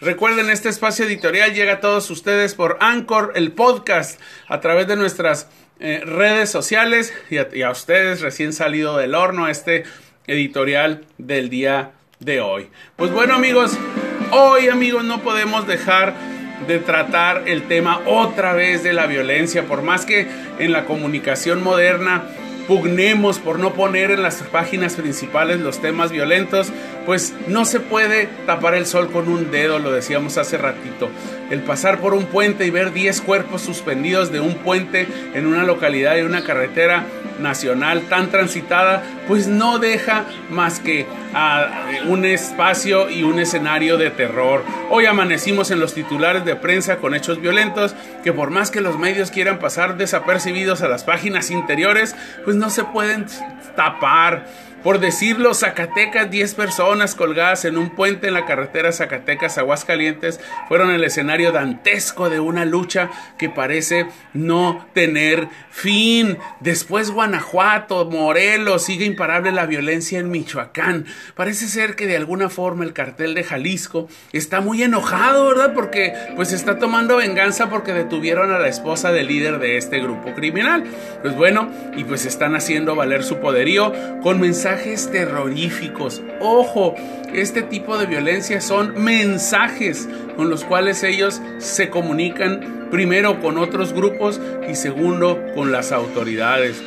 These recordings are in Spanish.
Recuerden, este espacio editorial llega a todos ustedes por Anchor, el podcast, a través de nuestras eh, redes sociales y a, y a, ustedes recién salido del horno este editorial del día de hoy. Pues bueno amigos, hoy amigos no podemos dejar de tratar el tema otra vez de la violencia, por más que en la comunicación moderna pugnemos por no poner en las páginas principales los temas violentos, pues no se puede tapar el sol con un dedo, lo decíamos hace ratito. El pasar por un puente y ver 10 cuerpos suspendidos de un puente en una localidad y una carretera nacional tan transitada, pues no deja más que a un espacio y un escenario de terror. Hoy amanecimos en los titulares de prensa con hechos violentos que por más que los medios quieran pasar desapercibidos a las páginas interiores, pues no se pueden tapar por decirlo, Zacatecas, 10 personas colgadas en un puente en la carretera Zacatecas Aguascalientes fueron el escenario dantesco de una lucha que parece no tener fin. Después Guanajuato, Morelos, sigue imparable la violencia en Michoacán. Parece ser que de alguna forma el cartel de Jalisco está muy enojado, ¿verdad? Porque pues está tomando venganza porque detuvieron a la esposa del líder de este grupo criminal. Pues bueno, y pues están haciendo valer su poderío con mensajes mensajes terroríficos. Ojo, este tipo de violencia son mensajes con los cuales ellos se comunican primero con otros grupos y segundo con las autoridades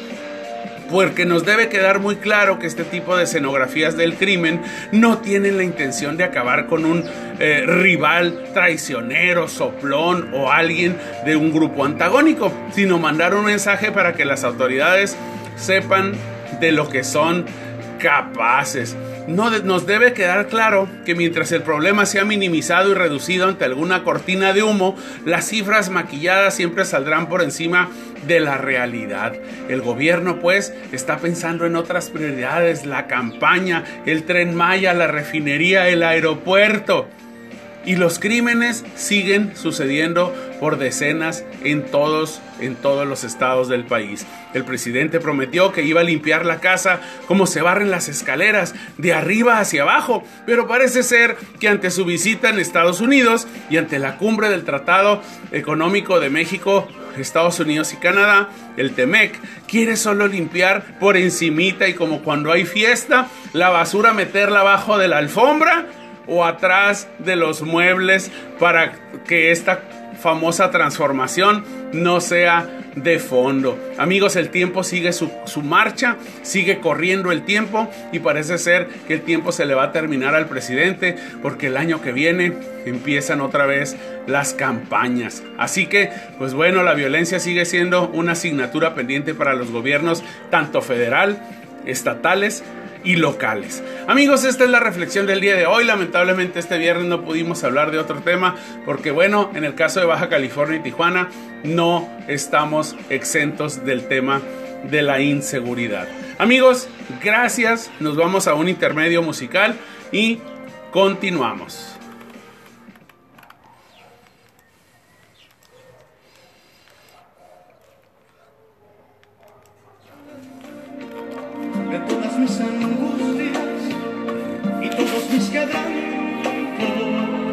porque nos debe quedar muy claro que este tipo de escenografías del crimen no tienen la intención de acabar con un eh, rival traicionero, soplón o alguien de un grupo antagónico, sino mandar un mensaje para que las autoridades sepan de lo que son capaces. No nos debe quedar claro que mientras el problema sea minimizado y reducido ante alguna cortina de humo, las cifras maquilladas siempre saldrán por encima de la realidad. El gobierno pues está pensando en otras prioridades, la campaña, el tren Maya, la refinería, el aeropuerto. Y los crímenes siguen sucediendo por decenas en todos, en todos los estados del país. El presidente prometió que iba a limpiar la casa como se barren las escaleras, de arriba hacia abajo, pero parece ser que ante su visita en Estados Unidos y ante la cumbre del Tratado Económico de México, Estados Unidos y Canadá, el TEMEC, quiere solo limpiar por encimita y como cuando hay fiesta, la basura meterla abajo de la alfombra o atrás de los muebles para que esta famosa transformación no sea de fondo. Amigos, el tiempo sigue su, su, marcha, sigue corriendo el tiempo y parece ser que el tiempo se le va a terminar al presidente porque el año que viene empiezan otra vez las campañas. Así que, pues bueno, la violencia sigue siendo una asignatura pendiente para los gobiernos, tanto federal, estatales, y locales. Amigos, esta es la reflexión del día de hoy. Lamentablemente este viernes no pudimos hablar de otro tema porque bueno, en el caso de Baja California y Tijuana no estamos exentos del tema de la inseguridad. Amigos, gracias. Nos vamos a un intermedio musical y continuamos. every Sunday.